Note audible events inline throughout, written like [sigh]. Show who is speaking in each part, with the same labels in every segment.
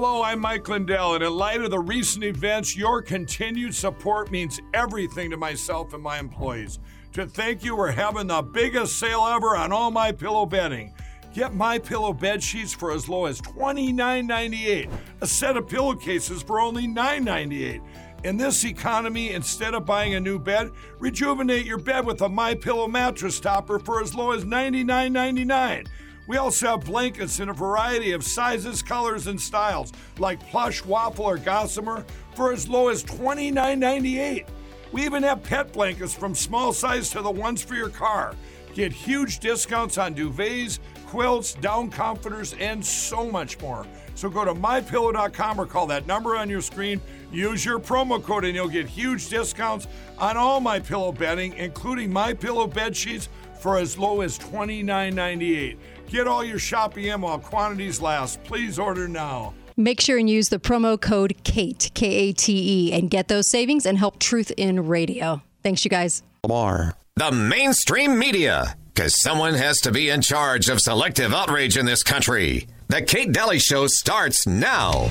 Speaker 1: Hello, I'm Mike Lindell, and in light of the recent events, your continued support means everything to myself and my employees. To thank you, we're having the biggest sale ever on all my pillow bedding. Get my pillow bed sheets for as low as $29.98. A set of pillowcases for only $9.98. In this economy, instead of buying a new bed, rejuvenate your bed with a My Pillow mattress topper for as low as $99.99. We also have blankets in a variety of sizes, colors, and styles, like plush, waffle, or gossamer, for as low as $29.98. We even have pet blankets from small size to the ones for your car. Get huge discounts on duvets, quilts, down comforters, and so much more. So go to mypillow.com or call that number on your screen. Use your promo code and you'll get huge discounts on all my pillow bedding, including my pillow bed sheets for as low as $29.98. Get all your shopping in while quantities last. Please order now.
Speaker 2: Make sure and use the promo code KATE, K A T E, and get those savings and help Truth in Radio. Thanks, you guys.
Speaker 3: Lamar.
Speaker 4: The mainstream media, because someone has to be in charge of selective outrage in this country. The Kate Dalley Show starts now.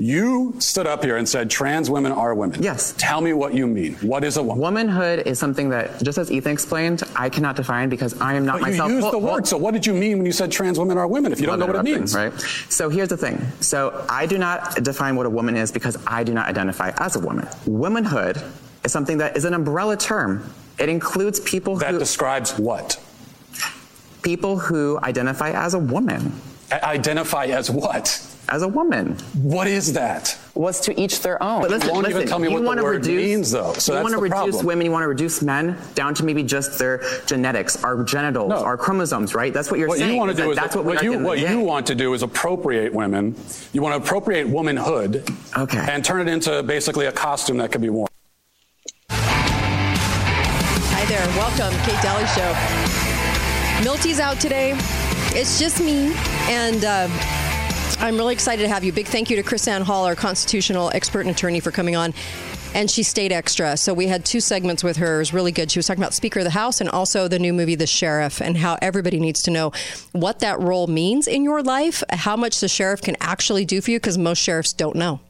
Speaker 5: You stood up here and said trans women are women.
Speaker 6: Yes.
Speaker 5: Tell me what you mean. What is a woman?
Speaker 6: Womanhood is something that, just as Ethan explained, I cannot define because I am not
Speaker 5: But
Speaker 6: myself.
Speaker 5: you used
Speaker 6: Hold-
Speaker 5: the word. So what did you mean when you said trans women are women? If you don't know what it means,
Speaker 6: right? So here's the thing. So I do not define what a woman is because I do not identify as a woman. Womanhood is something that is an umbrella term. It includes people
Speaker 5: That
Speaker 6: who
Speaker 5: describes what?
Speaker 6: people who identify as a woman,
Speaker 5: I- Identify as what?
Speaker 6: As a woman.
Speaker 5: What is that?
Speaker 6: Was to each their own. But
Speaker 5: You won't even tell me
Speaker 6: you
Speaker 5: what the
Speaker 6: wanna
Speaker 5: word
Speaker 6: reduce,
Speaker 5: means, though. So
Speaker 6: you
Speaker 5: that's
Speaker 6: want to reduce
Speaker 5: problem.
Speaker 6: women, you want to reduce men down to maybe just their genetics, our genitals,
Speaker 5: No.
Speaker 6: our chromosomes, right? That's what you're
Speaker 5: What
Speaker 6: saying.
Speaker 5: you want to do
Speaker 6: that
Speaker 5: is
Speaker 6: that's what,
Speaker 5: what you
Speaker 6: at the end of
Speaker 5: what you want to do is appropriate women. You want to appropriate womanhood,
Speaker 6: Okay.
Speaker 5: and turn it into basically a costume that could be worn.
Speaker 2: Hi there. Welcome, Kate Dalley Show. Milty's out today. It's just me. And uh, I'm really excited to have you. Big thank you to KrisAnne Hall, our constitutional expert and attorney, for coming on. And she stayed extra. So we had two segments with her. It was really good. She was talking about Speaker of the House and also the new movie, The Sheriff, and how everybody needs to know what that role means in your life, how much the sheriff can actually do for you, because most sheriffs don't know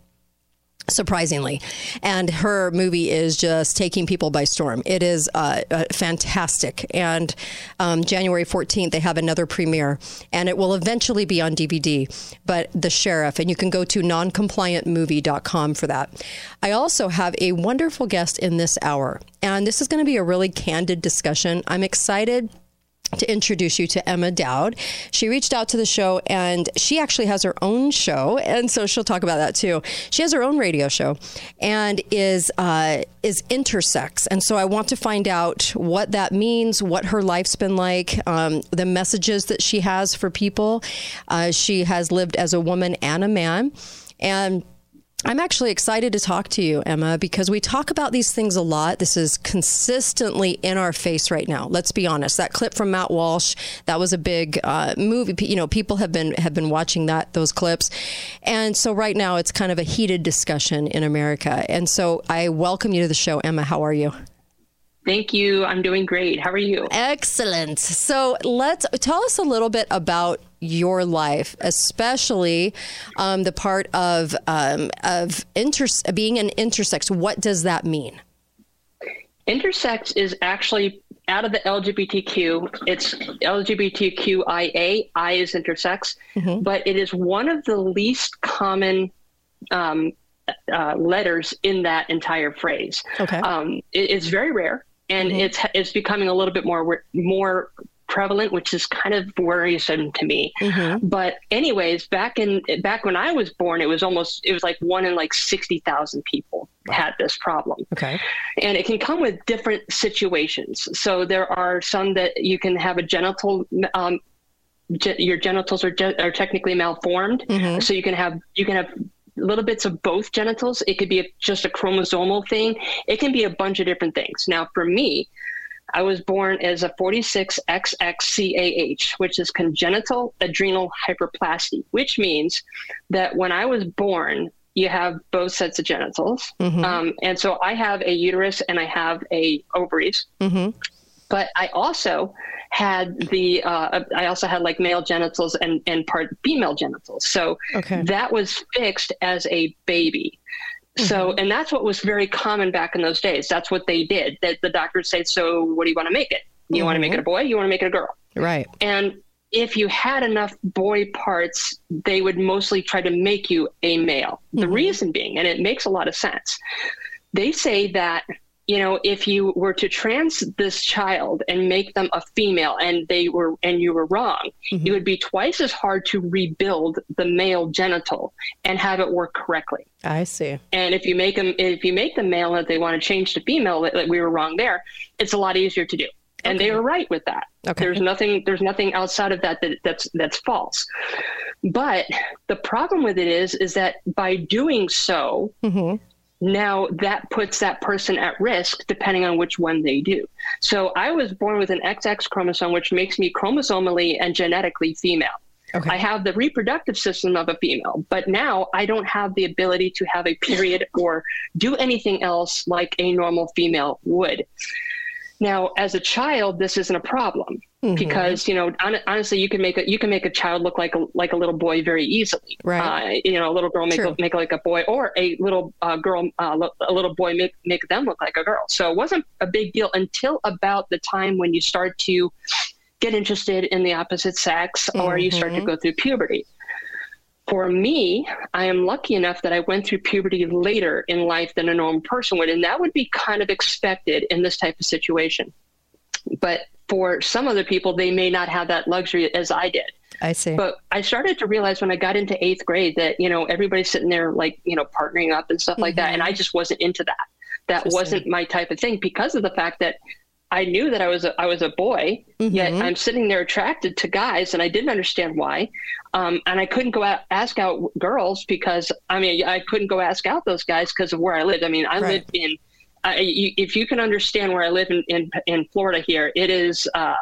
Speaker 2: surprisingly. And her movie is just taking people by storm. It is uh, uh, fantastic. And um, January 14th, they have another premiere, and it will eventually be on DVD. But The Sheriff, and you can go to noncompliantmovie.com for that. I also have a wonderful guest in this hour, and this is going to be a really candid discussion. I'm excited to introduce you to Emma Dowd. She reached out to the show and she actually has her own show, and so she'll talk about that too. She has her own radio show and is uh, is intersex, and so I want to find out what that means, what her life's been like, um, the messages that she has for people. Uh, she has lived as a woman and a man, and I'm actually excited to talk to you, Emma, because we talk about these things a lot. This is consistently in our face right now. Let's be honest. That clip from Matt Walsh, that was a big uh, movie. You know, people have been have been watching that those clips, and so right now it's kind of a heated discussion in America. And so I welcome you to the show, Emma. How are you?
Speaker 7: Thank you. I'm doing great. How are you?
Speaker 2: Excellent. So let's tell us a little bit about your life, especially um, the part of um, of inter- being an intersex. What does that mean?
Speaker 7: Intersex is actually out of the LGBTQ. It's LGBTQIA. I is intersex, but it is one of the least common um, uh, letters in that entire phrase.
Speaker 2: Okay.
Speaker 7: Um, it- it's very rare, and it's it's becoming a little bit more more prevalent, which is kind of worrisome to me. But anyways, back in back when I was born, it was almost it was like one in like sixty thousand people had this problem
Speaker 2: Okay.
Speaker 7: and it can come with different situations. So there are some that you can have a genital, um, ge- your genitals are, ge- are technically malformed. So you can have you can have little bits of both genitals. It could be a, just a chromosomal thing. It can be a bunch of different things. Now, for me, I was born as a 46XXCAH, which is congenital adrenal hyperplasia, which means that when I was born, you have both sets of genitals. Um, and so I have a uterus and I have a ovaries. But I also had the uh, I also had like male genitals and and part female genitals. So
Speaker 2: Okay.
Speaker 7: that was fixed as a baby. So, mm-hmm. and that's what was very common back in those days. That's what they did. That the doctors say, "So, what do you want to make it? You want to make it mm-hmm. a boy? You want to make it a girl?"
Speaker 2: Right.
Speaker 7: And if you had enough boy parts, they would mostly try to make you a male. The mm-hmm. reason being, and it makes a lot of sense, they say that, you know, if you were to trans this child and make them a female and they were, and you were wrong, mm-hmm. it would be twice as hard to rebuild the male genital and have it work correctly.
Speaker 2: I see.
Speaker 7: And if you make them, if you make them male and they want to change to female, that, that we were wrong there, it's a lot easier to do. And they were right with that.
Speaker 2: Okay.
Speaker 7: There's nothing, there's nothing outside of that, that that's that's false. But the problem with it is, is that by doing so, mm-hmm. Now that puts that person at risk depending on which one they do. So I was born with an XX chromosome, which makes me chromosomally and genetically female.
Speaker 2: Okay.
Speaker 7: I have the reproductive system of a female, but now I don't have the ability to have a period or do anything else like a normal female would. Now, as a child, this isn't a problem because you know hon- honestly, you can make a you can make a child look like a like a little boy very easily.
Speaker 2: Right.
Speaker 7: Uh, you know, a little girl make
Speaker 2: True.
Speaker 7: make like a boy, or a little uh, girl uh, lo- a little boy make make them look like a girl. So it wasn't a big deal until about the time when you start to get interested in the opposite sex or you start to go through puberty. For me, I am lucky enough that I went through puberty later in life than a normal person would, and that would be kind of expected in this type of situation. But for some other people, they may not have that luxury as I did.
Speaker 2: I see.
Speaker 7: But I started to realize when I got into eighth grade that, you know, everybody's sitting there like, you know, partnering up and stuff like that. And I just wasn't into that. That wasn't my type of thing because of the fact that I knew that I was a, I was a boy, yet I'm sitting there attracted to guys, and I didn't understand why. Um, and I couldn't go out ask out girls because I mean I couldn't go ask out those guys because of where I lived. I mean I
Speaker 2: Right.
Speaker 7: lived in. I you, if you can understand where I live in, in in Florida here, it is uh,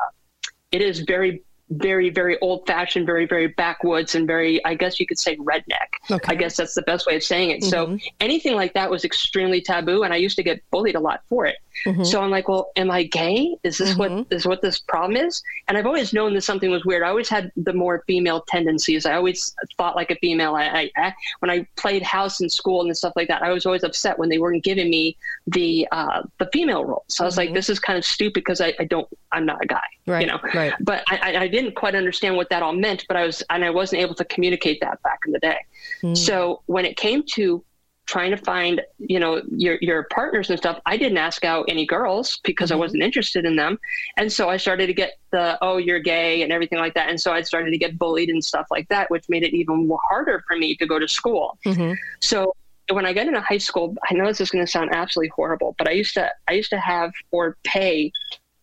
Speaker 7: it is very very very old fashioned, very very backwoods, and very I guess you could say redneck.
Speaker 2: Okay.
Speaker 7: I guess that's the best way of saying it. So mm-hmm. anything like that was extremely taboo, and I used to get bullied a lot for it. Mm-hmm. So I'm like, well, am I gay? Is this what mm-hmm. is what this problem is? And I've always known that something was weird. I always had the more female tendencies. I always thought like a female. I, I, I when I played house in school and stuff like that, I was always upset when they weren't giving me the uh, the female role. So I was like, this is kind of stupid because I, I don't I'm not a guy,
Speaker 2: Right,
Speaker 7: you know.
Speaker 2: right.
Speaker 7: But I, I- I didn't quite understand what that all meant. But I was and I wasn't able to communicate that back in the day. Hmm. So when it came to trying to find you know your your partners and stuff i didn't ask out any girls because i hmm. wasn't interested in them and so i started to get the oh you're gay and everything like that and so i started to get bullied and stuff like that which made it even more harder for me to go to school mm-hmm. so when i got into high school i know this is going to sound absolutely horrible but i used to i used to have or pay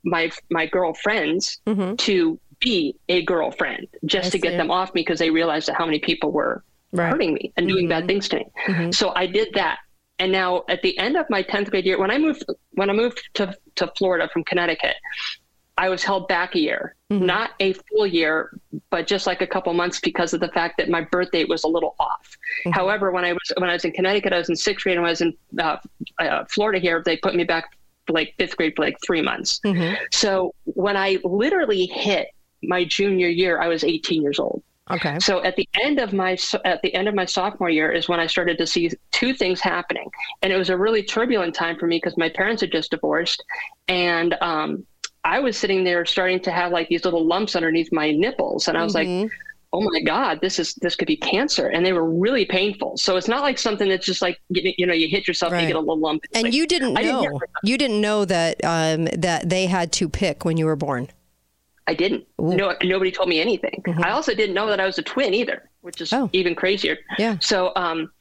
Speaker 7: my my girlfriends mm-hmm. to be a girlfriend just
Speaker 2: I
Speaker 7: to get them off me because they realized that how many people were
Speaker 2: Right.
Speaker 7: hurting me and doing bad mm-hmm. things to me. Mm-hmm. So I did that. And now at the end of my 10th grade year, when I moved, when I moved to, to Florida from Connecticut, I was held back a year, not a full year, but just like a couple months because of the fact that my birth date was a little off. However, when I was, when I was in Connecticut, I was in sixth grade and when I was in uh, uh, Florida here, they put me back like fifth grade for like three months. So when I literally hit my junior year, I was 18 years old.
Speaker 2: Okay.
Speaker 7: So at the end of my at the end of my sophomore year is when I started to see two things happening, and it was a really turbulent time for me because my parents had just divorced, and um, I was sitting there starting to have like these little lumps underneath my nipples, and I was like. Oh my God! This is this could be cancer, and they were really painful. So it's not like something that's just like you, you know you hit yourself and you get a little lump.
Speaker 2: And
Speaker 7: like-
Speaker 2: you didn't
Speaker 7: I didn't
Speaker 2: know. you didn't know that um, that they had to pick when you were born.
Speaker 7: I didn't. No, nobody told me anything. I also didn't know that I was a twin either, which is
Speaker 2: Oh.
Speaker 7: even crazier.
Speaker 2: Yeah.
Speaker 7: So, um,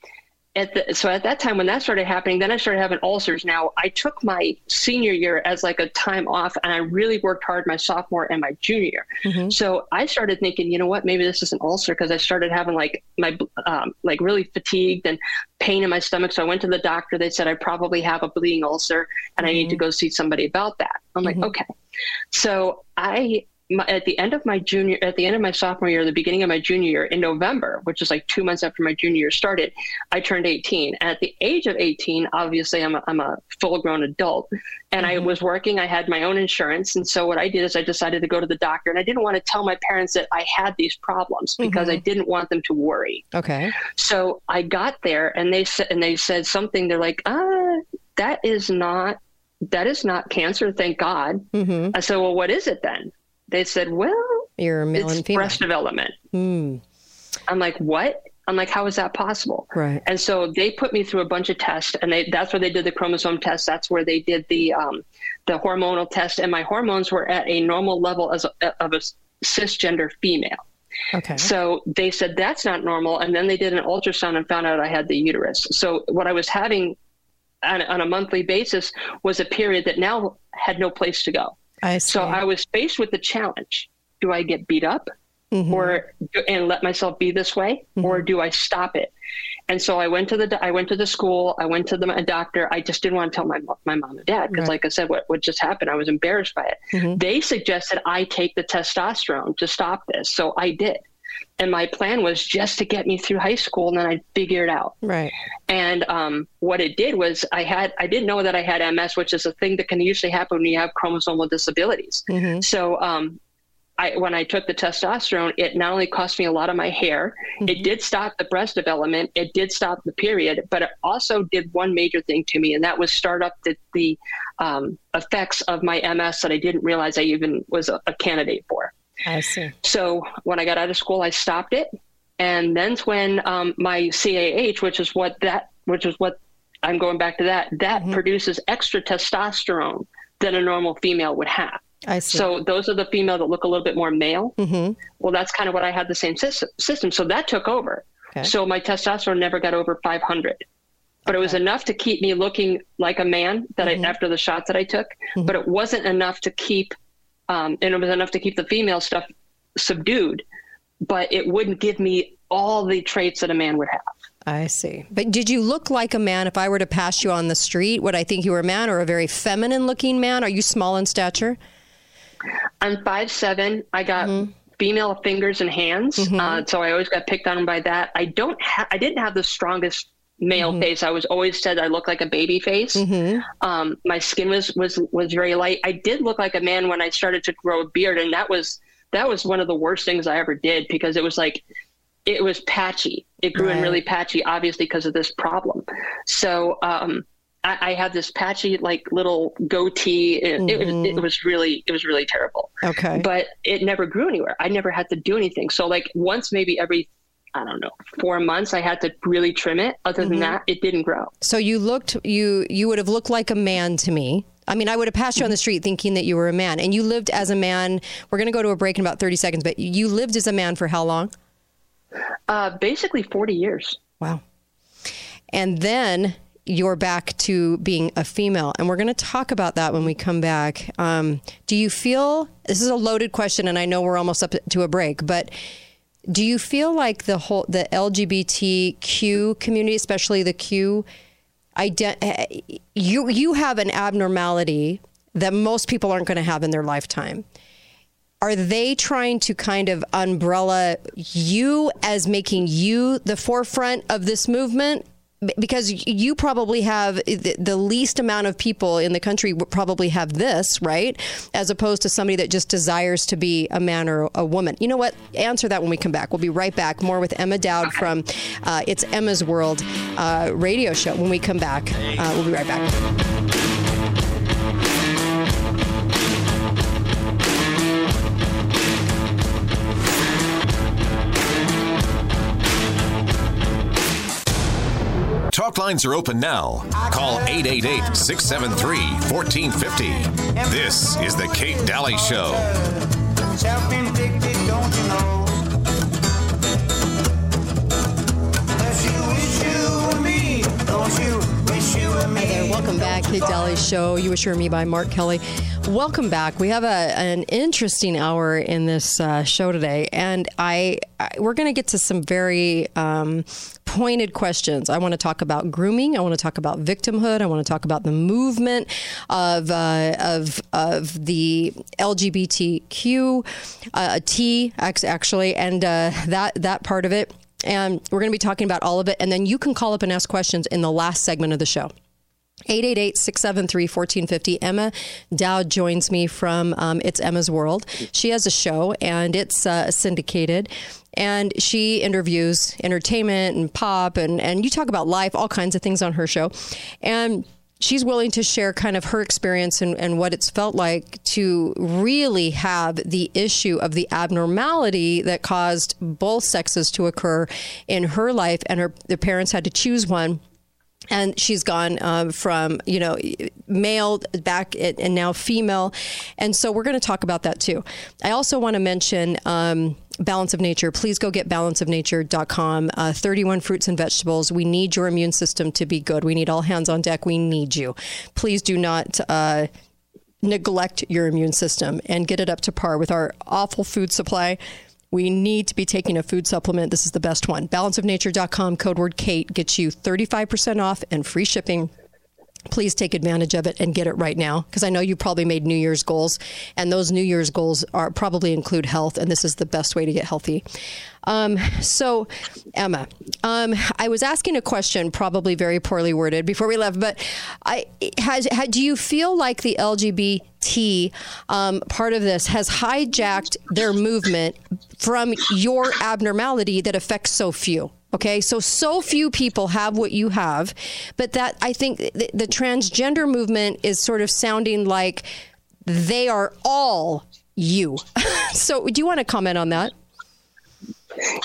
Speaker 7: at the, so at that time when that started happening, then I started having ulcers. Now I took my senior year as like a time off, and I really worked hard my sophomore and my junior. year. Mm-hmm. So I started thinking, you know what, maybe this is an ulcer because I started having like my um, like really fatigued and pain in my stomach. So I went to the doctor. They said I probably have a bleeding ulcer, and I need to mm-hmm. go see somebody about that. I'm like, mm-hmm. okay. So I my, at the end of my junior, at the end of my sophomore year, the beginning of my junior year, in November, which is like two months after my junior year started, I turned 18. And at the age of 18, obviously, I'm a, I'm a full grown adult, and I mm-hmm. was working. I had my own insurance, and so what I did is I decided to go to the doctor, and I didn't want to tell my parents that I had these problems because I mm-hmm. didn't want them to worry.
Speaker 2: Okay.
Speaker 7: So I got there, and they said, and they said something. They're like, ah, that is not. That is not cancer, thank God. Mm-hmm. I said, well, what is it then? They said, well,
Speaker 2: You're a male
Speaker 7: it's breast development.
Speaker 2: Hmm.
Speaker 7: I'm like, what? I'm like, how is that possible?
Speaker 2: Right.
Speaker 7: And so they put me through a bunch of tests, and they, that's where they did the chromosome test. That's where they did the um, the hormonal test, and my hormones were at a normal level as a, of a cisgender female.
Speaker 2: Okay.
Speaker 7: So they said that's not normal, and then they did an ultrasound and found out I had the uterus. So what I was having on, on a monthly basis was a period that now had no place to go.
Speaker 2: I see.
Speaker 7: So I was faced with the challenge: Do I get beat up,
Speaker 2: Mm-hmm.
Speaker 7: or and let myself be this way, or do I stop it? And so I went to the I went to the school. I went to the doctor. I just didn't want to tell my my mom and dad because,
Speaker 2: Right.
Speaker 7: like I said, what what just happened, I was embarrassed by it. They suggested I take the testosterone to stop this, so I did. And my plan was just to get me through high school, and then I'd figure it out.
Speaker 2: right.
Speaker 7: And um, what it did was I had I didn't know that I had MS, which is a thing that can usually happen when you have chromosomal disabilities. So um, I when I took the testosterone, it not only cost me a lot of my hair, it did stop the breast development, it did stop the period, but it also did one major thing to me, and that was start up the, the um, effects of my MS that I didn't realize I even was a, a candidate for.
Speaker 2: I see.
Speaker 7: So when I got out of school, I stopped it, and then's when um, my CAH, which is what that, which is what I'm going back to that, that produces extra testosterone than a normal female would have.
Speaker 2: I see.
Speaker 7: So those are the female that look a little bit more male. Mm-hmm. Well, that's kind of what I had the same system. system. So that took over.
Speaker 2: Okay.
Speaker 7: So my testosterone never got over 500, but it was enough to keep me looking like a man that
Speaker 2: Mm-hmm.
Speaker 7: I after the shots that I took. But it wasn't enough to keep, um, and it was enough to keep the female stuff subdued. But it wouldn't give me all the traits that a man would have.
Speaker 2: I see. But did you look like a man? If I were to pass you on the street, would I think you were a man or a very feminine looking man? Are you small in stature?
Speaker 7: I'm five seven. I got
Speaker 2: Mm-hmm.
Speaker 7: female fingers and hands, uh, so I always got picked on by that. I don't. Ha- I didn't have the strongest male
Speaker 2: Mm-hmm.
Speaker 7: face. I was always said I looked like a baby face. Um, my skin was was was very light. I did look like a man when I started to grow a beard, and that was that was one of the worst things I ever did because it was like it was patchy. It grew in really patchy, obviously because of this problem. So um, I, I had this patchy like little goatee. and It, was, it was really it was really terrible
Speaker 2: Okay.
Speaker 7: but it never grew anywhere. I never had to do anything. So like once maybe every I don't know four months I had to really trim it. Other
Speaker 2: Mm-hmm.
Speaker 7: than that, it didn't grow.
Speaker 2: So you looked you you would have looked like a man to me. I mean, I would have passed you on the street thinking that you were a man, and you lived as a man. We're going to go to a break in about thirty seconds, but you lived as a man for how long?
Speaker 7: Uh, basically forty years.
Speaker 2: Wow. And then you're back to being a female, and we're going to talk about that when we come back. Um, do you feel this is a loaded question, and I know we're almost up to a break, but do you feel like the whole the LGBTQ community, especially the Q, ident- eh, you you have an abnormality that most people aren't going to have in their lifetime? Are they trying to kind of umbrella you as making you the forefront of this movement? Because you probably have the the least amount of people in the country probably have this, right? As opposed to somebody that just desires to be a man or a woman. You know what? Answer that when we come back. We'll be right back. More with Emma Dowd from uh, It's Emma's World uh, radio show when we come back. Uh, we'll be right back.
Speaker 4: Talk lines are open now. Call 888 673 1450. This is The Kate Dalley Show.
Speaker 2: Hi there. Welcome back, Kid Dalley Show. You Assure Me by Mark Kelly. Welcome back. We have a, an interesting hour in this uh, show today, and I, I we're going to get to some very um, pointed questions. I want to talk about grooming. I want to talk about victimhood. I want to talk about the movement of uh, of of the LGBTQ uh, T actually, and uh, that that part of it. And we're going to be talking about all of it, and then you can call up and ask questions in the last segment of the show. 888-673-1450 emma dowd joins me from um, it's emma's world. She has a show and it's uh, syndicated. And she interviews entertainment and pop and, and you talk about life all kinds of things on her show. And she's willing to share kind of her experience and, and what it's felt like to really have the issue of the abnormality that caused both sexes to occur in her life. And her the parents had to choose one and she's gone um, from you know male back and now female. And so we're going to talk about that too. I also want to mention um, balance of nature. Please go get balanceofnature.com uh, 31 fruits and vegetables. We need your immune system to be good. We need all hands on deck. We need you. Please do not uh, neglect your immune system and get it up to par with our awful food supply we need to be taking a food supplement. This is the best one. Balanceofnature.com, code word Kate, gets you 35% off and free shipping please take advantage of it and get it right now because I know you probably made New Year's goals, and those New Year's goals are probably include health, and this is the best way to get healthy. Um, so, Emma, um, I was asking a question, probably very poorly worded, before we left, but I has, do you feel like the LGBT um, part of this has hijacked their movement from your abnormality that affects so few? Okay, so so few people have what you have, but that I think the, the transgender movement is sort of sounding like they are all you. [laughs] so, do you want to comment on that?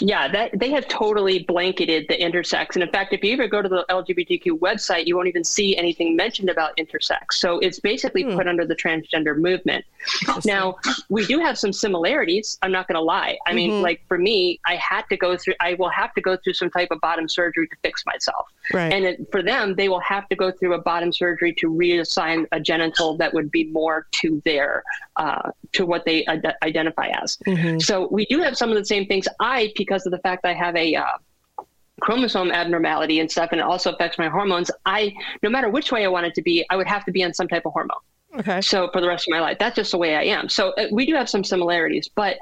Speaker 7: Yeah, that they have totally blanketed the intersex. And in fact, if you ever go to the LGBTQ website, you won't even see anything mentioned about intersex. So it's basically hmm. put under the transgender movement. Now, we do have some similarities. I'm not going to lie. I mm-hmm. mean, like for me, I had to go through, I will have to go through some type of bottom surgery to fix myself. Right. And it, for them, they will have to go through a bottom surgery to reassign a genital that would be more to their, uh, to what they ad- identify as. Mm-hmm. So we do have some of the same things. I, because of the fact I have a, uh, chromosome abnormality and stuff and it also affects my hormones i no matter which way i want it to be i would have to be on some type of hormone Okay. So for the rest of my life, that's just the way I am. So uh, we do have some similarities, but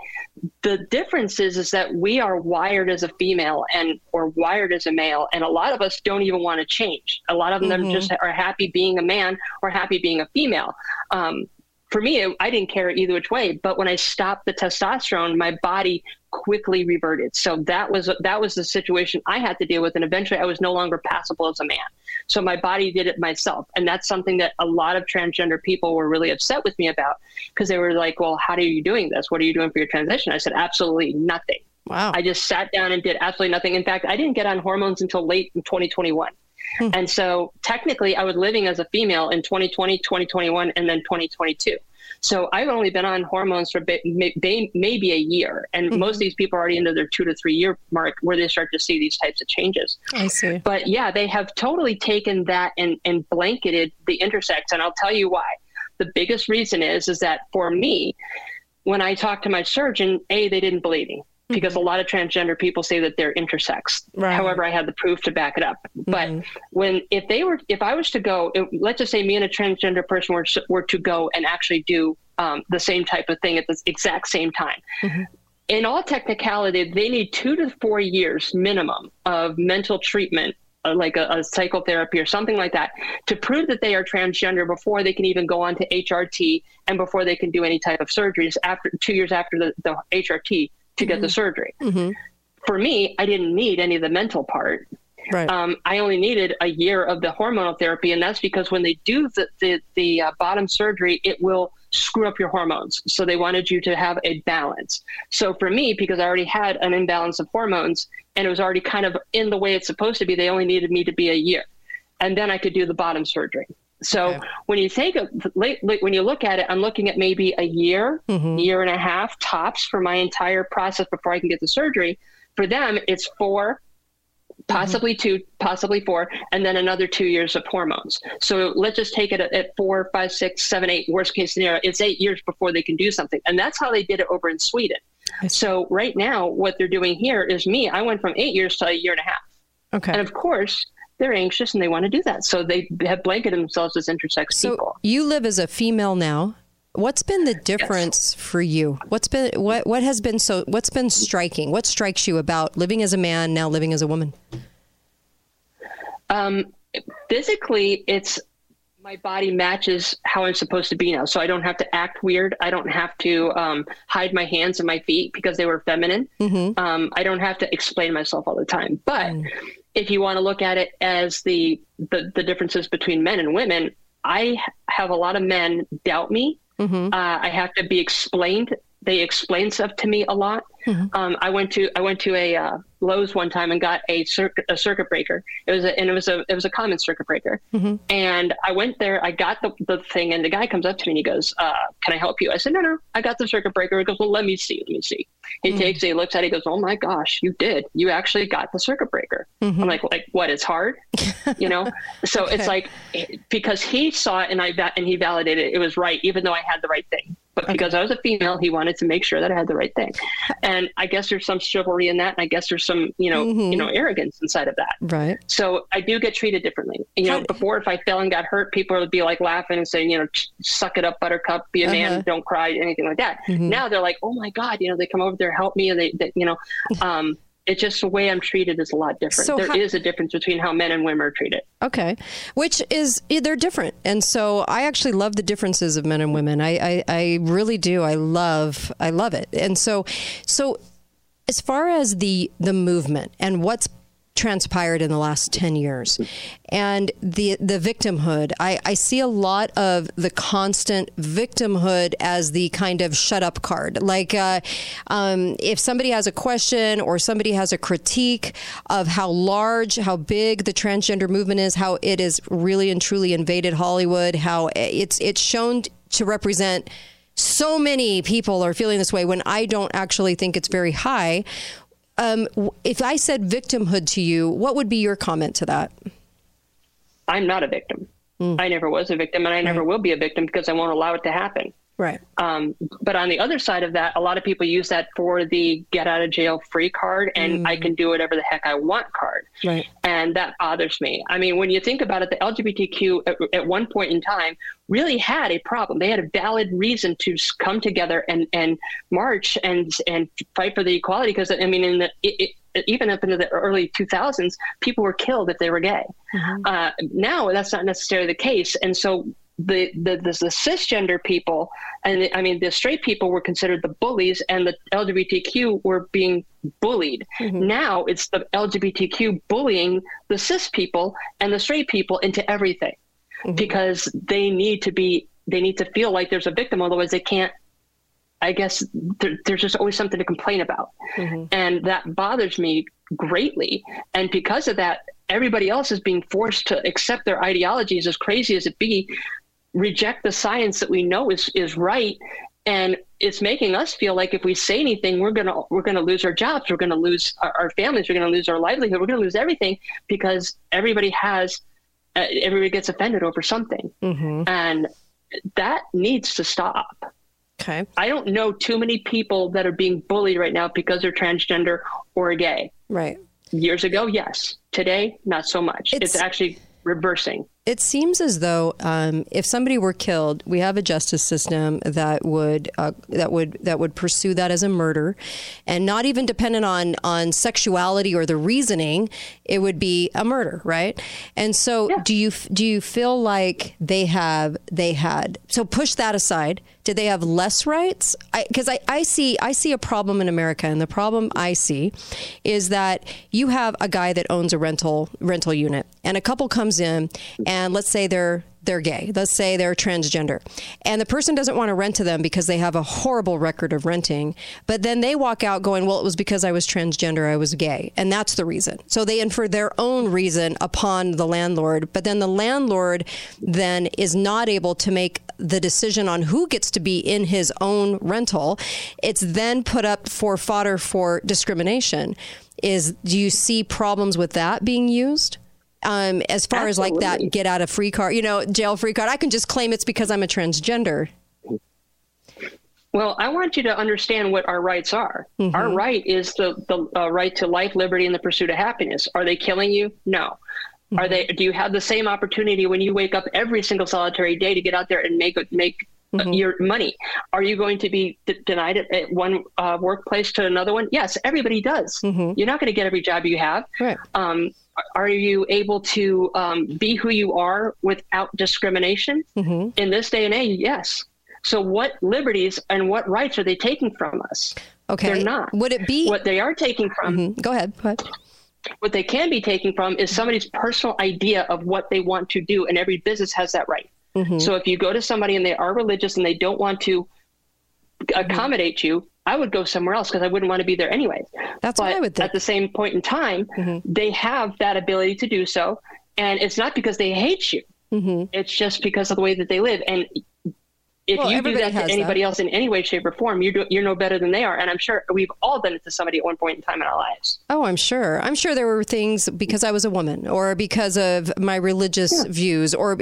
Speaker 7: the difference is is that we are wired as a female and or wired as a male, and a lot of us don't even want to change. A lot of them mm-hmm. just are happy being a man or happy being a female. Um, for me, I didn't care either which way. But when I stopped the testosterone, my body quickly reverted. So that was that was the situation I had to deal with, and eventually I was no longer passable as a man. So my body did it myself, and that's something that a lot of transgender people were really upset with me about because they were like, "Well, how are you doing this? What are you doing for your transition?" I said, "Absolutely nothing." Wow. I just sat down and did absolutely nothing. In fact, I didn't get on hormones until late in 2021. Hmm. And so technically, I was living as a female in 2020, 2021, and then 2022. So I've only been on hormones for maybe a year, and mm-hmm. most of these people are already into their two to three year mark where they start to see these types of changes.
Speaker 2: I see.
Speaker 7: But yeah, they have totally taken that and, and blanketed the intersex, and I'll tell you why. The biggest reason is is that for me, when I talked to my surgeon, a they didn't believe me because mm-hmm. a lot of transgender people say that they're intersex. Right. However, I had the proof to back it up. Mm-hmm. But when if they were if I was to go, it, let's just say me and a transgender person were were to go and actually do um, the same type of thing at the exact same time. Mm-hmm. In all technicality, they need two to four years minimum of mental treatment uh, like a, a, psychotherapy or something like that to prove that they are transgender before they can even go on to HRT and before they can do any type of surgeries after two years after the, the HRT to get mm-hmm. the surgery. Mm-hmm. For me, I didn't need any of the mental part. Right. Um, I only needed a year of the hormonal therapy, and that's because when they do the the, the uh, bottom surgery, it will screw up your hormones. So they wanted you to have a balance. So for me, because I already had an imbalance of hormones and it was already kind of in the way it's supposed to be, they only needed me to be a year, and then I could do the bottom surgery. So okay. when you think of when you look at it, I'm looking at maybe a year, mm-hmm. year and a half tops for my entire process before I can get the surgery. For them, it's four possibly two, possibly four, and then another two years of hormones. So let's just take it at, at four, five, six, seven, eight. Worst case scenario, it's eight years before they can do something, and that's how they did it over in Sweden. So right now, what they're doing here is me. I went from eight years to a year and a half,
Speaker 2: Okay.
Speaker 7: and of course they're anxious and they want to do that. So they have blanketed themselves as intersex
Speaker 2: so
Speaker 7: people.
Speaker 2: you live as a female now. What's been the difference for you? What's been what what has been so what's been striking? What strikes you about living as a man now living as a woman?
Speaker 7: Um, physically, it's my body matches how I'm supposed to be now. So I don't have to act weird. I don't have to um, hide my hands and my feet because they were feminine. Um, I don't have to explain myself all the time. But if you want to look at it as the, the the differences between men and women, I have a lot of men doubt me. Uh, I have to be explained. They explain stuff to me a lot. Um, I went to I went to a uh, Lowe's one time and got a circuit a circuit breaker. It was a, and it was a it was a common circuit breaker. And I went there. I got the, the thing, and the guy comes up to me and he goes, uh, "Can I help you?" I said, "No, no, I got the circuit breaker." He goes, "Well, let me see. Let me see." He takes it. He looks at it. He goes, "Oh my gosh, you did. You actually got the circuit breaker." I'm like, "Like what? It's hard." [laughs] you know so it's like because he saw it and i va- and he validated it, it was right even though i had the right thing but because i was a female he wanted to make sure that i had the right thing and i guess there's some chivalry in that and i guess there's some you know you know arrogance inside of that
Speaker 2: Right.
Speaker 7: so I do get treated differently. You know, before if I fell and got hurt, people would be like laughing and saying, you know, suck it up, buttercup, be a
Speaker 2: Uh-huh.
Speaker 7: man, don't cry, anything like that. Now they're like, oh my God, you know, they come over there, help me. And they, they you know, [laughs] um, it's just the way I'm treated is a lot different.
Speaker 2: So
Speaker 7: There is
Speaker 2: how-
Speaker 7: a difference between how men and women are treated.
Speaker 2: Okay, which is eh, they're different, and so I actually love the differences of men and women. I, I, I really do. I love I love it, and so so as far as the the movement and what's transpired in the last 10 years and the the victimhood I, I see a lot of the constant victimhood as the kind of shut up card like uh, um, if somebody has a question or somebody has a critique of how large how big the transgender movement is how it is really and truly invaded hollywood how it's it's shown to represent so many people are feeling this way when I don't actually think it's very high. Um, if I said victimhood to you, what would be your comment to that?
Speaker 7: I'm not a victim.
Speaker 2: Mm.
Speaker 7: I never was a victim and I never will be a victim because I won't allow it to happen.
Speaker 2: Right.
Speaker 7: Um, but on the other side of that, a lot of people use that for the get out of jail free card and I can do whatever the heck I want card.
Speaker 2: Right.
Speaker 7: And that bothers me. I mean, when you think about it, the LGBTQ at, at one point in time really had a problem. They had a valid reason to come together and, and march and and fight for the equality. Because I mean, in the it, it, even up into the early 2000s, people were killed if they were gay. Uh, now that's not necessarily the case, and so the, the the the cisgender people and I mean the straight people were considered the bullies, and the LGBTQ were being bullied. Mm-hmm. Now it's the LGBTQ bullying the cis people and the straight people into everything mm-hmm. because they need to be they need to feel like there's a victim, otherwise they can't I guess there, there's just always something to complain about. Mm-hmm. And that bothers me greatly. And because of that, everybody else is being forced to accept their ideologies, as crazy as it be, reject the science that we know is, is right. And it's making us feel like if we say anything, we're gonna we're gonna lose our jobs, we're gonna lose our, our families, we're gonna lose our livelihood, we're gonna lose everything because everybody has uh, everybody gets offended over something, and that needs to stop.
Speaker 2: Okay.
Speaker 7: I don't know too many people that are being bullied right now because they're transgender or gay.
Speaker 2: Right.
Speaker 7: Years ago, yes. Today, not so much. It's,
Speaker 2: It's-
Speaker 7: actually reversing.
Speaker 2: It seems as though um, if somebody were killed, we have a justice system that would uh, that would that would pursue that as a murder, and not even dependent on on sexuality or the reasoning. It would be a murder, right? And so, do you do you feel like they have they had so push that aside? Did they have less rights? Because I, I see I see a problem in America, and the problem I see is that you have a guy that owns a rental rental unit, and a couple comes in, and let's say they're they're gay. Let's say they're transgender. And the person doesn't want to rent to them because they have a horrible record of renting. But then they walk out going, well, it was because I was transgender, I was gay. And that's the reason. So they infer their own reason upon the landlord. But then the landlord then is not able to make the decision on who gets to be in his own rental. It's then put up for fodder for discrimination. Is do you see problems with that being used? Um, as far as like that get out of free card, you know, jail free card. I can just claim it's because I'm a transgender.
Speaker 7: Well, I want you to understand what our rights are.
Speaker 2: Mm-hmm.
Speaker 7: Our right is the the uh, right to life, liberty, and the pursuit of happiness. Are they killing you? No.
Speaker 2: Mm-hmm.
Speaker 7: Are they? Do you have the same opportunity when you wake up every single solitary day to get out there and make make uh,
Speaker 2: Mm-hmm.
Speaker 7: your money? Are you going to be d- denied it at one uh, workplace to another one? Yes, everybody does. You're not going to get every job you have.
Speaker 2: Mm-hmm. Right.
Speaker 7: Um, are you able to um, be who you are without discrimination?
Speaker 2: Mm-hmm.
Speaker 7: In this day and age, yes. So, what liberties and what rights are they taking from us?
Speaker 2: Okay.
Speaker 7: They're not.
Speaker 2: Would it be?
Speaker 7: What they are taking from,
Speaker 2: Mhm. Go ahead. Go ahead.
Speaker 7: what they can be taking from is somebody's personal idea of what they want to do, and every business has that right.
Speaker 2: Mm-hmm.
Speaker 7: So, if you go to somebody and they are religious and they don't want to
Speaker 2: Mm-hmm.
Speaker 7: accommodate you, I would go somewhere else because I wouldn't want to be there anyway.
Speaker 2: That's
Speaker 7: but
Speaker 2: what I would think. Mm-hmm.
Speaker 7: At the same point in time, they have that ability to do so, and it's not because they hate you. It's just because of the way that they live. And if.
Speaker 2: Well,
Speaker 7: you do that to anybody
Speaker 2: that.
Speaker 7: else in any way, shape, or form, you do, you're no better than they are. And I'm sure we've all done it to somebody at one point in time in our lives.
Speaker 2: Oh, I'm sure. I'm sure there were things because I was a woman or because of my religious views or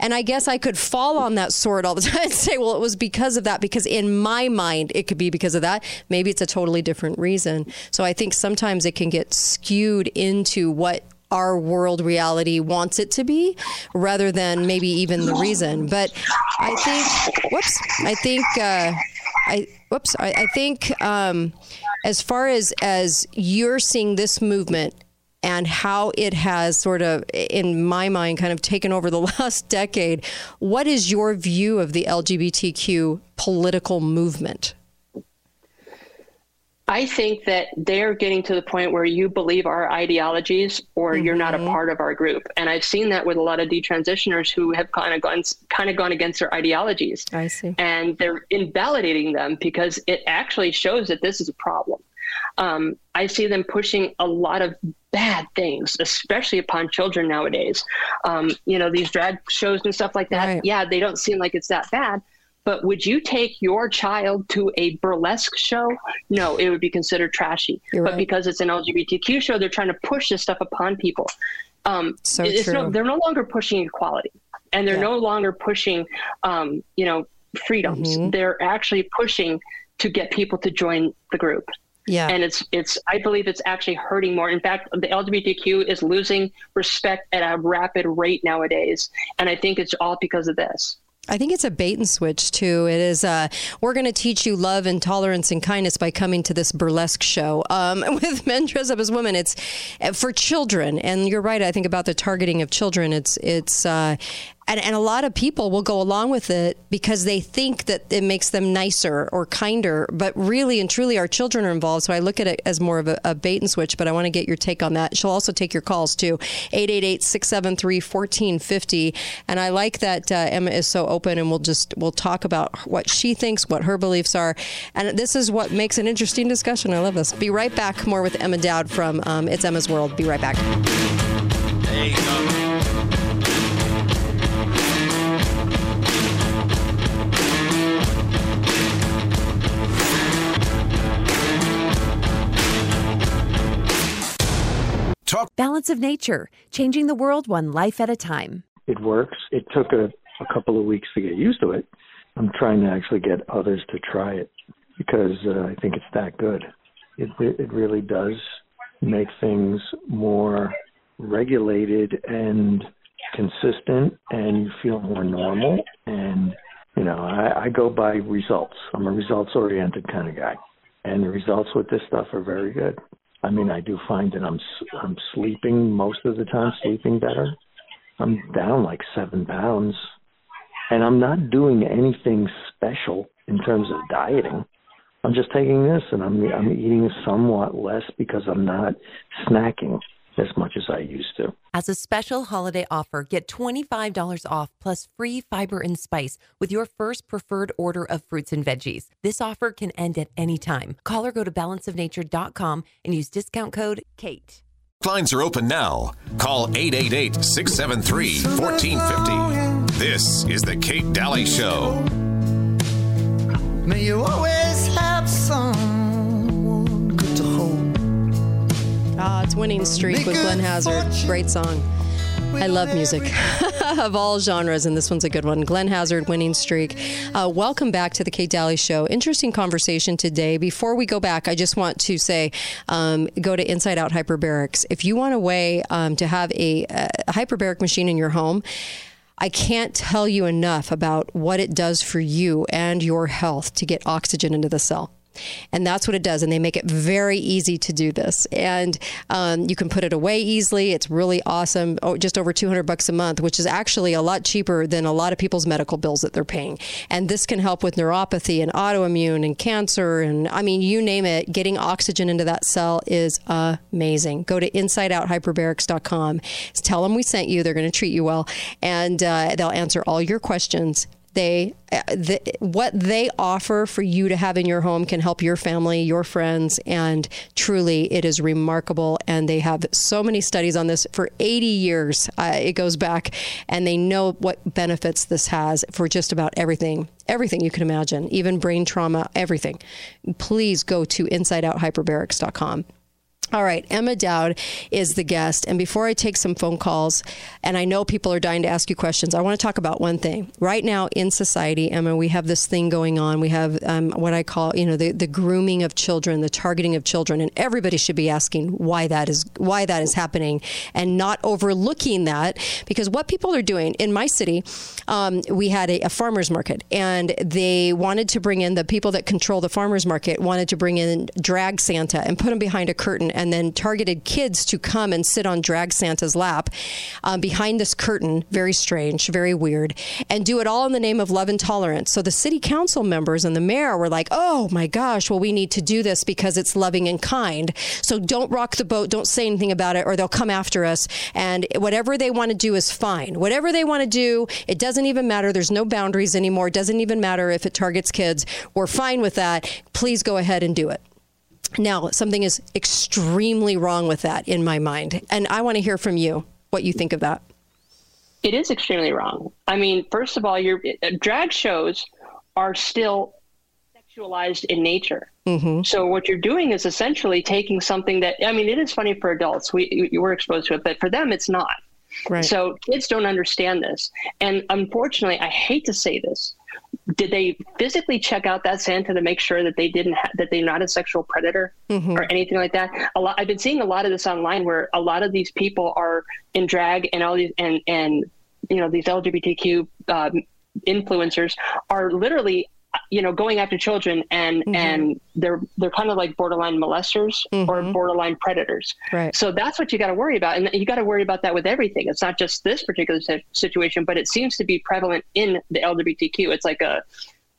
Speaker 2: and I guess I could fall on that sword all the [laughs] time and say, well, it was because of that because in my mind it could be because of that. Maybe it's a totally different reason. So I think sometimes it can get skewed into what our world reality wants it to be rather than maybe even the reason. But I think whoops, I think uh I whoops, I, I think um, as far as as you're seeing this movement and how it has sort of, in my mind, kind of taken over the [laughs] last decade, what is your view of the LGBTQ political movement?
Speaker 7: I think that they're getting to the point where you believe our ideologies or you're not a
Speaker 2: Mm-hmm.
Speaker 7: part of our group. And I've seen that with a lot of detransitioners who have kind of gone kind of gone against their ideologies.
Speaker 2: I see.
Speaker 7: And they're invalidating them because it actually shows that this is a problem. Um, I see them pushing a lot of bad things, especially upon children nowadays. Um, you know, these drag shows and stuff like that.
Speaker 2: Right.
Speaker 7: Yeah, they don't seem like it's that bad. But would you take your child to a burlesque show? No, it would be considered trashy.
Speaker 2: You're
Speaker 7: but
Speaker 2: right.
Speaker 7: because it's an LGBTQ show, they're trying to push this stuff upon people. Um,
Speaker 2: So
Speaker 7: it's
Speaker 2: true.
Speaker 7: No, they're no longer pushing equality, and they're
Speaker 2: Yeah.
Speaker 7: no longer pushing, um, you know, freedoms.
Speaker 2: Mm-hmm.
Speaker 7: They're actually pushing to get people to join the group
Speaker 2: Yeah.
Speaker 7: and it's it's i believe it's actually hurting more in fact the lgbtq is losing respect at a rapid rate nowadays and i think it's all because of this
Speaker 2: I think it's a bait and switch too. It is. Uh, we're going to teach you love and tolerance and kindness by coming to this burlesque show um, [laughs] with men dressed up as women. It's uh, for children, and you're right. I think about the targeting of children. It's it's. Uh, and, and a lot of people will go along with it because they think that it makes them nicer or kinder. But really and truly, our children are involved. So I look at it as more of a, a bait and switch. But I want to get your take on that. She'll also take your calls too 888 673 1450. And I like that uh, Emma is so open and we'll just we'll talk about what she thinks, what her beliefs are. And this is what makes an interesting discussion. I love this. Be right back. More with Emma Dowd from um, It's Emma's World. Be right back.
Speaker 4: There you go.
Speaker 8: Balance of Nature, changing the world one life at a time.
Speaker 9: it works. It took a, a couple of weeks to get used to it. I'm trying to actually get others to try it because uh, I think it's that good. It it really does make things more regulated and consistent, and you feel more normal. And you know, I, I go by results. I'm a results-oriented kind of guy, and the results with this stuff are very good. I mean, I do find that I'm I'm sleeping most of the time, sleeping better. I'm down like seven pounds, and I'm not doing anything special in terms of dieting. I'm just taking this, and I'm I'm eating somewhat less because I'm not snacking as much as I used to.
Speaker 8: As a special holiday offer, get $25 off plus free fiber and spice with your first preferred order of fruits and veggies. This offer can end at any time. Call or go to balanceofnature.com and use discount code KATE.
Speaker 4: Lines are open now. Call 888 673 1450. This is The Kate Dalley Show.
Speaker 3: May you always
Speaker 2: Ah, it's Winning Streak with Glenn Hazard. Great song. I love music [laughs] of all genres, and this one's a good one. Glenn Hazard, Winning Streak. Uh, welcome back to the Kate Dalley Show. Interesting conversation today. Before we go back, I just want to say um, go to Inside Out Hyperbarics. If you want a way um, to have a, a hyperbaric machine in your home, I can't tell you enough about what it does for you and your health to get oxygen into the cell. And that's what it does. And they make it very easy to do this. And um, you can put it away easily. It's really awesome. Oh, just over 200 bucks a month, which is actually a lot cheaper than a lot of people's medical bills that they're paying. And this can help with neuropathy and autoimmune and cancer. And I mean, you name it, getting oxygen into that cell is amazing. Go to insideouthyperbarics.com. Tell them we sent you. They're going to treat you well. And uh, they'll answer all your questions they uh, the, what they offer for you to have in your home can help your family your friends and truly it is remarkable. And they have so many studies on this for 80 years. Uh, it goes back and they know what benefits this has for just about everything everything you can imagine even brain trauma everything. Please go to insideouthyperbarics.com all right, Emma Dowd is the guest. And before I take some phone calls, and I know people are dying to ask you questions, I want to talk about one thing. Right now in society, Emma, we have this thing going on. We have um, what I call, you know, the, the grooming of children, the targeting of children, and everybody should be asking why that is why that is happening, and not overlooking that because what people are doing in my city, um, we had a, a farmers market, and they wanted to bring in the people that control the farmers market wanted to bring in drag Santa and put him behind a curtain and then targeted kids to come and sit on Drag Santa's lap um, behind this curtain, very strange, very weird, and do it all in the name of love and tolerance. So the city council members and the mayor were like, oh my gosh, well, we need to do this because it's loving and kind. So don't rock the boat, don't say anything about it, or they'll come after us. And whatever they want to do is fine. Whatever they want to do, it doesn't even matter. There's no boundaries anymore. It doesn't even matter if it targets kids. We're fine with that. Please go ahead and do it. Now, something is extremely wrong with that in my mind. And I want to hear from you what you think of that.
Speaker 7: It is extremely wrong. I mean, first of all, your uh, drag shows are still sexualized in nature.
Speaker 2: Mm-hmm.
Speaker 7: So what you're doing is essentially taking something that I mean, it is funny for adults. We you were exposed to it, but for them, it's not.
Speaker 2: Right.
Speaker 7: So kids don't understand this, and unfortunately, I hate to say this. Did they physically check out that Santa to make sure that they didn't ha- that they're not a sexual predator
Speaker 2: Mhm.
Speaker 7: or anything like that? A lot. I've been seeing a lot of this online where a lot of these people are in drag and all these and and you know these LGBTQ um, influencers are literally you know going after children and
Speaker 2: Mhm.
Speaker 7: and they're they're kind of like borderline molesters or
Speaker 2: Mhm.
Speaker 7: borderline predators
Speaker 2: Right.
Speaker 7: so that's what you got to worry about and you got to worry about that with everything it's not just this particular situation but it seems to be prevalent in the lgbtq it's like a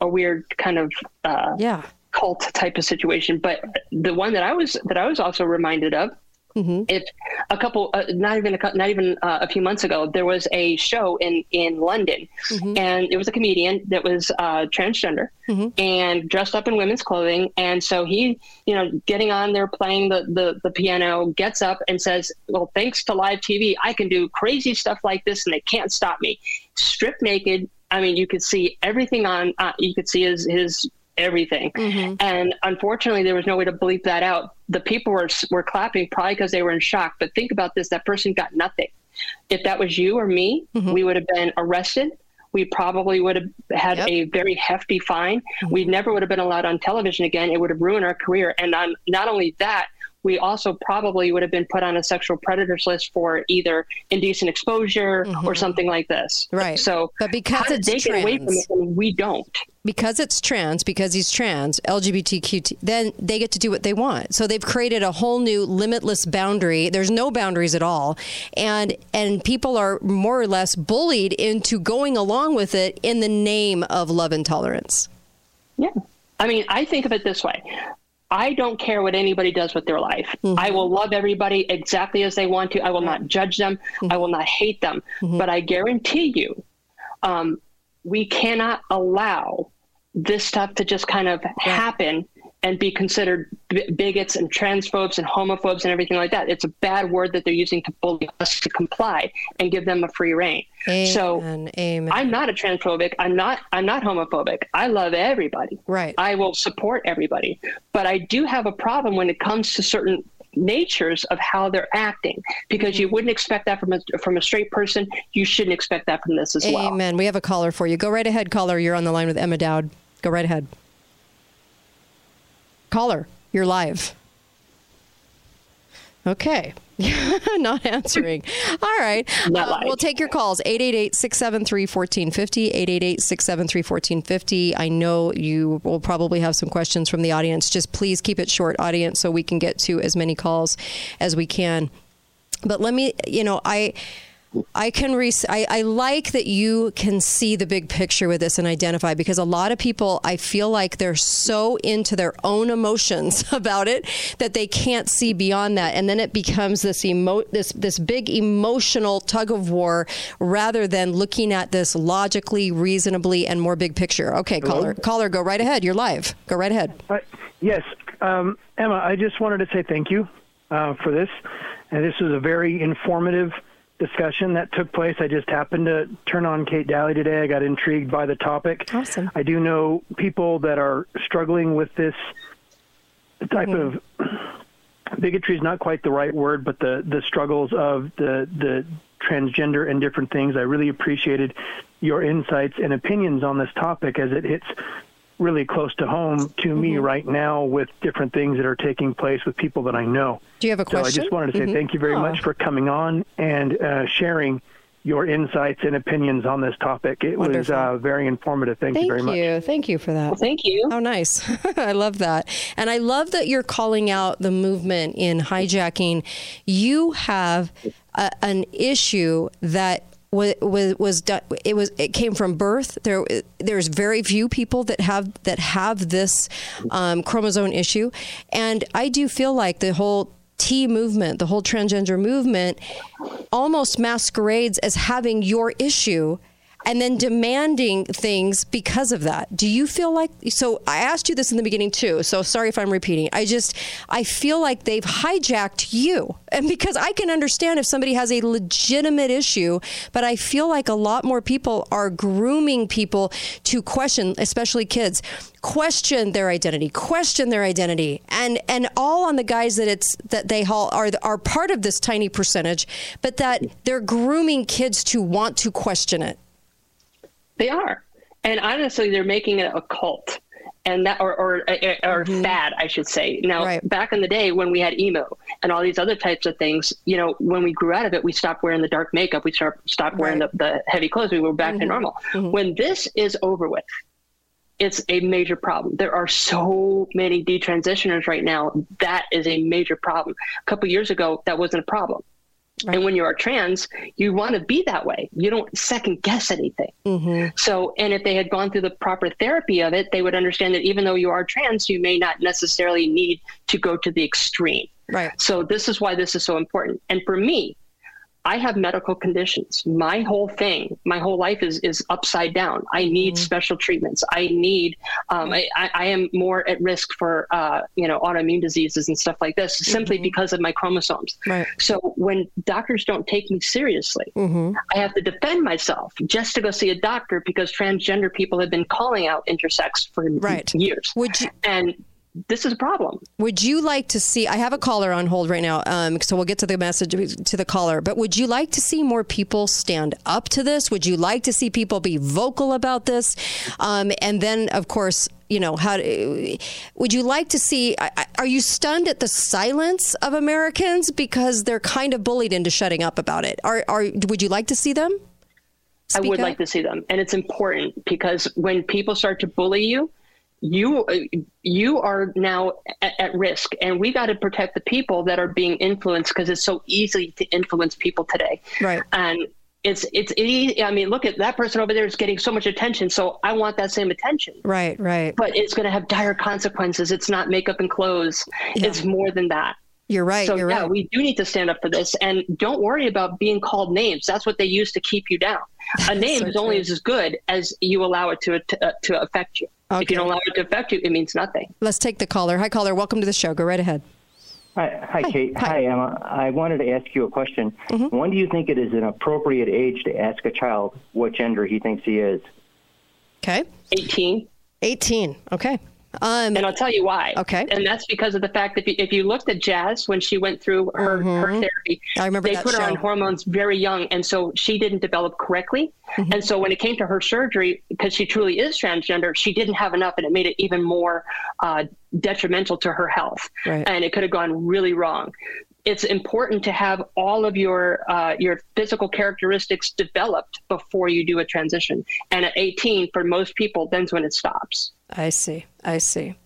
Speaker 7: a weird kind of uh
Speaker 2: Yeah.
Speaker 7: cult type of situation but the one that i was that i was also reminded of
Speaker 2: Mm-hmm.
Speaker 7: if a couple uh, not even a, not even uh, a few months ago there was a show in in london
Speaker 2: Mhm.
Speaker 7: and it was a comedian that was uh, transgender
Speaker 2: Mhm.
Speaker 7: and dressed up in women's clothing and so he you know getting on there playing the, the the piano gets up and says well thanks to live tv i can do crazy stuff like this and they can't stop me stripped naked i mean you could see everything on uh, you could see his his everything
Speaker 2: Mm-hmm.
Speaker 7: and unfortunately, there was no way to bleep that out. The people were were clapping probably because they were in shock. But think about this: that person got nothing. If that was you or me,
Speaker 2: Mhm.
Speaker 7: we would have been arrested. We probably would have had
Speaker 2: Yep.
Speaker 7: a very hefty fine. We never would have been allowed on television again. It would have ruined our career. And on, not only that, we also probably would have been put on a sexual predators list for either indecent exposure or mm-hmm. something like this.
Speaker 2: Right.
Speaker 7: So,
Speaker 2: But because it's
Speaker 7: they get away from
Speaker 2: trans-
Speaker 7: it and we don't?
Speaker 2: because it's trans, because he's trans, LGBTQ, then they get to do what they want. So they've created a whole new limitless boundary. There's no boundaries at all, and and people are more or less bullied into going along with it in the name of love and tolerance.
Speaker 7: Yeah. I mean, I think of it this way. I don't care what anybody does with their life.
Speaker 2: Mm-hmm.
Speaker 7: I will love everybody exactly as they want to. I will not judge them.
Speaker 2: Mm-hmm.
Speaker 7: I will not hate them. But I guarantee you, um, we cannot allow this stuff to just kind of happen and be considered b- bigots and transphobes and homophobes and everything like that. It's a bad word that they're using to bully us to comply and give them a free rein. So
Speaker 2: Amen. Amen.
Speaker 7: I'm not a transphobic. I'm not. I'm not homophobic. I love everybody.
Speaker 2: Right.
Speaker 7: I will support everybody, but I do have a problem when it comes to certain natures of how they're acting because you mm-hmm. wouldn't expect that from a from a straight person. You shouldn't expect that from this as well.
Speaker 2: Amen. We have a caller for you. Go right ahead, caller. You're on the line with Emma Dowd. Go right ahead. Caller, you're live. Okay. [laughs] Not answering. All right. Uh, we'll take your calls 888 673 1450. 888 673 1450. I know you will probably have some questions from the audience. Just please keep it short, audience, so we can get to as many calls as we can. But let me, you know, I. I can re- I, I like that you can see the big picture with this and identify because a lot of people I feel like they're so into their own emotions [laughs] about it that they can't see beyond that and then it becomes this emo- this this big emotional tug of war rather than looking at this logically reasonably and more big picture. Okay, caller caller go right ahead. You're live. Go right ahead.
Speaker 10: Uh, yes, um, Emma, I just wanted to say thank you uh, for this. And this was a very informative discussion that took place. I just happened to turn on Kate Dalley today. I got intrigued by the topic.
Speaker 2: Awesome.
Speaker 10: I do know people that are struggling with this type of bigotry is not quite the right word, but the the struggles of the the transgender and different things. I really appreciated your insights and opinions on this topic as it hits really close to home to me right now with different things that are taking place with people that I know.
Speaker 2: Do you have a
Speaker 10: So I just wanted to say
Speaker 2: Mhm.
Speaker 10: thank you very
Speaker 2: Oh.
Speaker 10: much for coming on and uh, sharing your insights and opinions on this topic. It was uh, very informative. Thank,
Speaker 2: Thank
Speaker 10: you very much.
Speaker 2: you. Thank you for that.
Speaker 7: Well, thank you.
Speaker 2: How nice. [laughs] I love that. And I love that you're calling out the movement in hijacking. You have a, an issue that was was, was done, it was it came from birth. There there's very few people that have that have this um, chromosome issue. And I do feel like the whole T movement, the whole transgender movement, almost masquerades as having your issue and then demanding things because of that. Do you feel like so I asked you this in the beginning too, so sorry if I'm repeating. I just I feel like they've hijacked you. And because I can understand if somebody has a legitimate issue, but I feel like a lot more people are grooming people to question, especially kids, question their identity, question their identity. And and all on the guise that it's that they all are are part of this tiny percentage, but that they're grooming kids to want to question it.
Speaker 7: They are, and honestly, they're making it a cult, and that or or or mm-hmm. fad, I should say. Now,
Speaker 2: Right.
Speaker 7: back in the day when we had emo and all these other types of things, you know, when we grew out of it, we stopped wearing the dark makeup, we start stopped wearing
Speaker 2: Right.
Speaker 7: the, the heavy clothes, we were back to mm-hmm. normal. Mm-hmm. When this is over with, it's a major problem. There are so many detransitioners right now. That is a major problem. A couple years ago, that wasn't a problem. And when you are trans, you want to be that way. You don't second guess anything. Mm-hmm. So, and if they had gone through the proper therapy of it, they would understand that even though you are trans, you may not necessarily need to go to the extreme.
Speaker 2: Right.
Speaker 7: So, this is why this is so important. And for me, I have medical conditions. My whole thing, my whole life is is upside down. I need special treatments. I need. Um, I, I am more at risk for uh, you know autoimmune diseases and stuff like this simply because of my chromosomes.
Speaker 2: Right.
Speaker 7: So when doctors don't take me seriously,
Speaker 2: Mm-hmm.
Speaker 7: I have to defend myself just to go see a doctor because transgender people have been calling out intersex for
Speaker 2: Right.
Speaker 7: years.
Speaker 2: Would you
Speaker 7: and this is a problem.
Speaker 2: Would you like to see? I have a caller on hold right now, um, so we'll get to the message to the caller. But would you like to see more people stand up to this? Would you like to see people be vocal about this? Um, and then, of course, you know, how would you like to see? Are you stunned at the silence of Americans because they're kind of bullied into shutting up about it? Are, are would you like to see them?
Speaker 7: I would
Speaker 2: up?
Speaker 7: like to see them, and it's important because when people start to bully you, you you are now at, at risk, and we got to protect the people that are being influenced because it's so easy to influence people today.
Speaker 2: Right.
Speaker 7: And it's it's easy. I mean, look at that person over there is getting so much attention, so I want that same attention.
Speaker 2: Right, right.
Speaker 7: But it's going to have dire consequences. It's not makeup and clothes. It's more than that.
Speaker 2: You're right.
Speaker 7: So
Speaker 2: you're
Speaker 7: yeah,
Speaker 2: right.
Speaker 7: we do need to stand up for this, and don't worry about being called names. That's what they use to keep you down. A [laughs] name
Speaker 2: So
Speaker 7: is only
Speaker 2: true.
Speaker 7: as good as you allow it to to, uh, to affect you. If you don't allow it to affect you, it means nothing.
Speaker 2: Let's take the caller. Hi, caller. Welcome to the show. Go right ahead.
Speaker 11: Hi, hi, Kate. Hi. Emma. I wanted to ask you a question.
Speaker 2: Mm-hmm.
Speaker 11: When do you think it is an appropriate age to ask a child what gender he thinks he is?
Speaker 2: Okay.
Speaker 7: 18.
Speaker 2: 18. Okay. Um,
Speaker 7: and I'll tell you why.
Speaker 2: Okay.
Speaker 7: And that's because of the fact that if you, looked at Jazz when she went through her, her therapy,
Speaker 2: Mm-hmm. I remember
Speaker 7: they put her on hormones very young, and so she didn't develop correctly.
Speaker 2: Mm-hmm.
Speaker 7: And so when it came to her surgery, because she truly is transgender, she didn't have enough, and it made it even more uh, detrimental to her health.
Speaker 2: Right.
Speaker 7: And it could have gone really wrong. It's important to have all of your uh, your physical characteristics developed before you do a transition. And at 18, for most people, then's when it stops.
Speaker 2: I see. I see.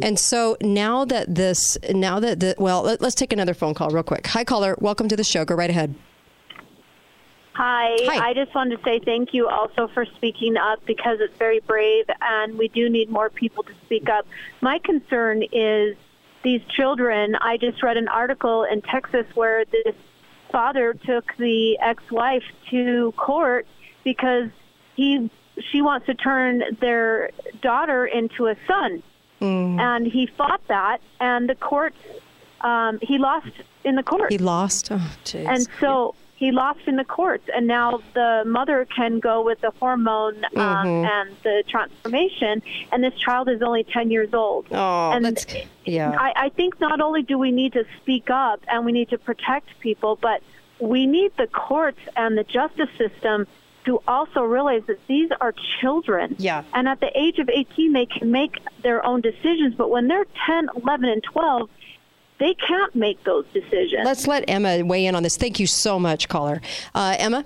Speaker 2: And so now that this, now that the, well, let, us take another phone call real quick. Hi, caller. Welcome to the show. Go right ahead.
Speaker 12: Hi. Hi. I just wanted to say thank you also for speaking up because it's very brave and we do need more people to speak up. My concern is these children. I just read an article in Texas where this father took the ex-wife to court because he she wants to turn their daughter into a son. And he fought that and the court um, he lost in the court.
Speaker 2: He lost. Oh, jeez.
Speaker 12: And so he lost in the courts, and now the mother can go with the hormone um,
Speaker 2: Mhm.
Speaker 12: and the transformation, and this child is only 10 years old.
Speaker 2: Oh,
Speaker 12: and
Speaker 2: that's yeah.
Speaker 12: I, I think not only do we need to speak up and we need to protect people, but we need the courts and the justice system to also realize that these are children.
Speaker 2: Yeah.
Speaker 12: And at the age of 18, they can make their own decisions, but when they're 10, 11, and 12, they can't make those decisions.
Speaker 2: Let's let Emma weigh in on this. Thank you so much, caller. Uh, Emma?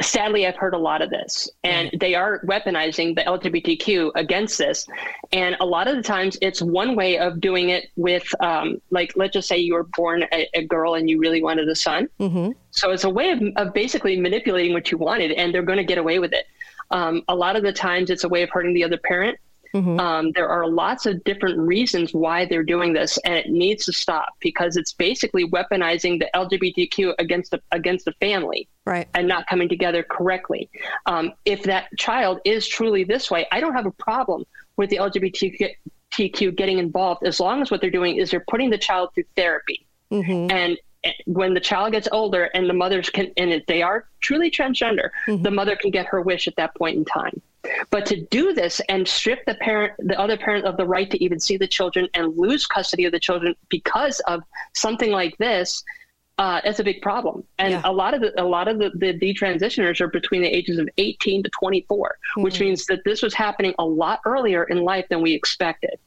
Speaker 7: sadly i've heard a lot of this and they are weaponizing the lgbtq against this and a lot of the times it's one way of doing it with um, like let's just say you were born a, a girl and you really wanted a son
Speaker 2: Mm-hmm.
Speaker 7: so it's a way of, of basically manipulating what you wanted and they're going to get away with it um, a lot of the times it's a way of hurting the other parent um, there are lots of different reasons why they're doing this, and it needs to stop because it's basically weaponizing the LGBTQ against the against the family,
Speaker 2: right?
Speaker 7: And not coming together correctly. Um, if that child is truly this way, I don't have a problem with the LGBTQ getting involved as long as what they're doing is they're putting the child through therapy.
Speaker 2: Mm-hmm.
Speaker 7: And when the child gets older and the mothers can, and if they are truly transgender, the mother can get her wish at that point in time. But to do this and strip the parent, the other parent of the right to even see the children and lose custody of the children because of something like this, uh, it's a big problem. And a lot of the, a lot of the, the detransitioners are between the ages of 18 to 24, which
Speaker 2: Mhm.
Speaker 7: means that this was happening a lot earlier in life than we expected.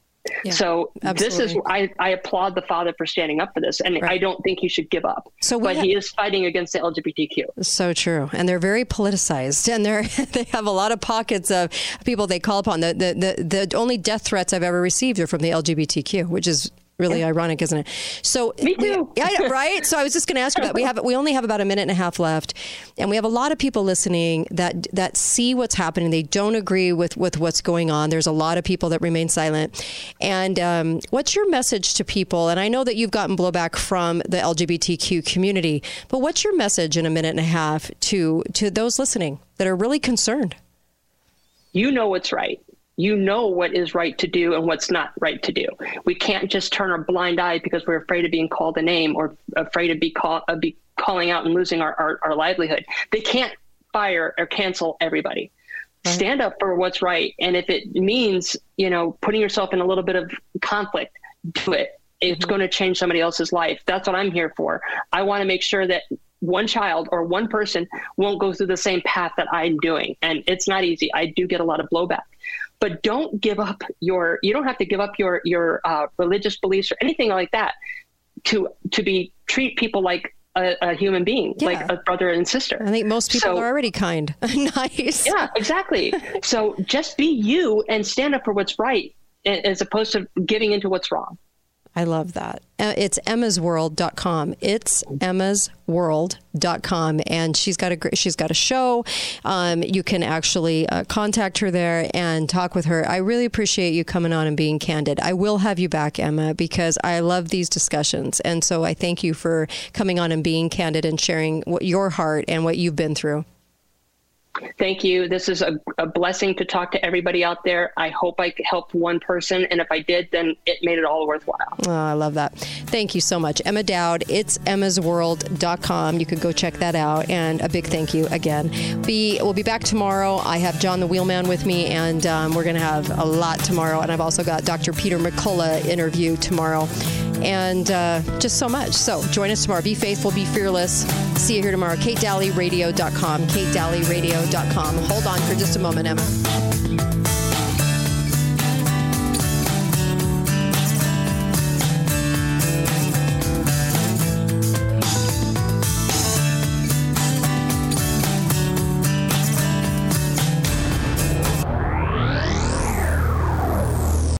Speaker 2: Yeah,
Speaker 7: so this is. I, I applaud the father for standing up for this, and I don't think he should give up.
Speaker 2: So
Speaker 7: but
Speaker 2: ha-
Speaker 7: he is fighting against the LGBTQ.
Speaker 2: So true, and they're very politicized, and they're [laughs] they have a lot of pockets of people they call upon. The the the, the only death threats I've ever received are from the LGBTQ, which is really ironic, isn't it? So me too. I right. So I was just going to ask you that. We have we only have about a minute and a half left, and we have a lot of people listening that that see what's happening. They don't agree with with what's going on. There's a lot of people that remain silent. And um, what's your message to people? And I know that you've gotten blowback from the LGBTQ community, but what's your message in a minute and a half to to those listening that are really concerned?
Speaker 7: You know what's right. You know what is right to do and what's not right to do. We can't just turn a blind eye because we're afraid of being called a name or afraid of be, call, of be calling out and losing our, our, our livelihood. They can't fire or cancel everybody. Stand up for what's right. And if it means, you know, putting yourself in a little bit of conflict, do it. It's mm-hmm. going to change somebody else's life. That's what I'm here for. I want to make sure that one child or one person won't go through the same path that I'm doing. And it's not easy. I do get a lot of blowback. But don't give up your you don't have to give up your your uh, religious beliefs or anything like that to to be treat people like a, a human being, like a brother and sister.
Speaker 2: I think most people
Speaker 7: So-
Speaker 2: are already kind. [laughs] nice.
Speaker 7: Yeah, exactly. [laughs] so just be you and stand up for what's right as opposed to giving into what's wrong.
Speaker 2: I love that. Uh, It's emmasworld.com. It's emmasworld.com. And she's got a she's got a show. Um, you can actually uh, contact her there and talk with her. I really appreciate you coming on and being candid. I will have you back, Emma, because I love these discussions. And so I thank you for coming on and being candid and sharing what your heart and what you've been through.
Speaker 7: Thank you. This is a, a blessing to talk to everybody out there. I hope I helped one person, and if I did, then it made it all worthwhile.
Speaker 2: Oh, I love that. Thank you so much. Emma Dowd, it's emmasworld.com. You could go check that out. And a big thank you again. Be, we'll be back tomorrow. I have John the Wheelman with me, and um, we're going to have a lot tomorrow. And I've also got Dr. Peter McCullough interview tomorrow. And uh, just so much. So join us tomorrow. Be faithful, be fearless. See you here tomorrow. KateDalleyRadio.com. KateDalleyRadio.com. Hold on for just a moment, Emma.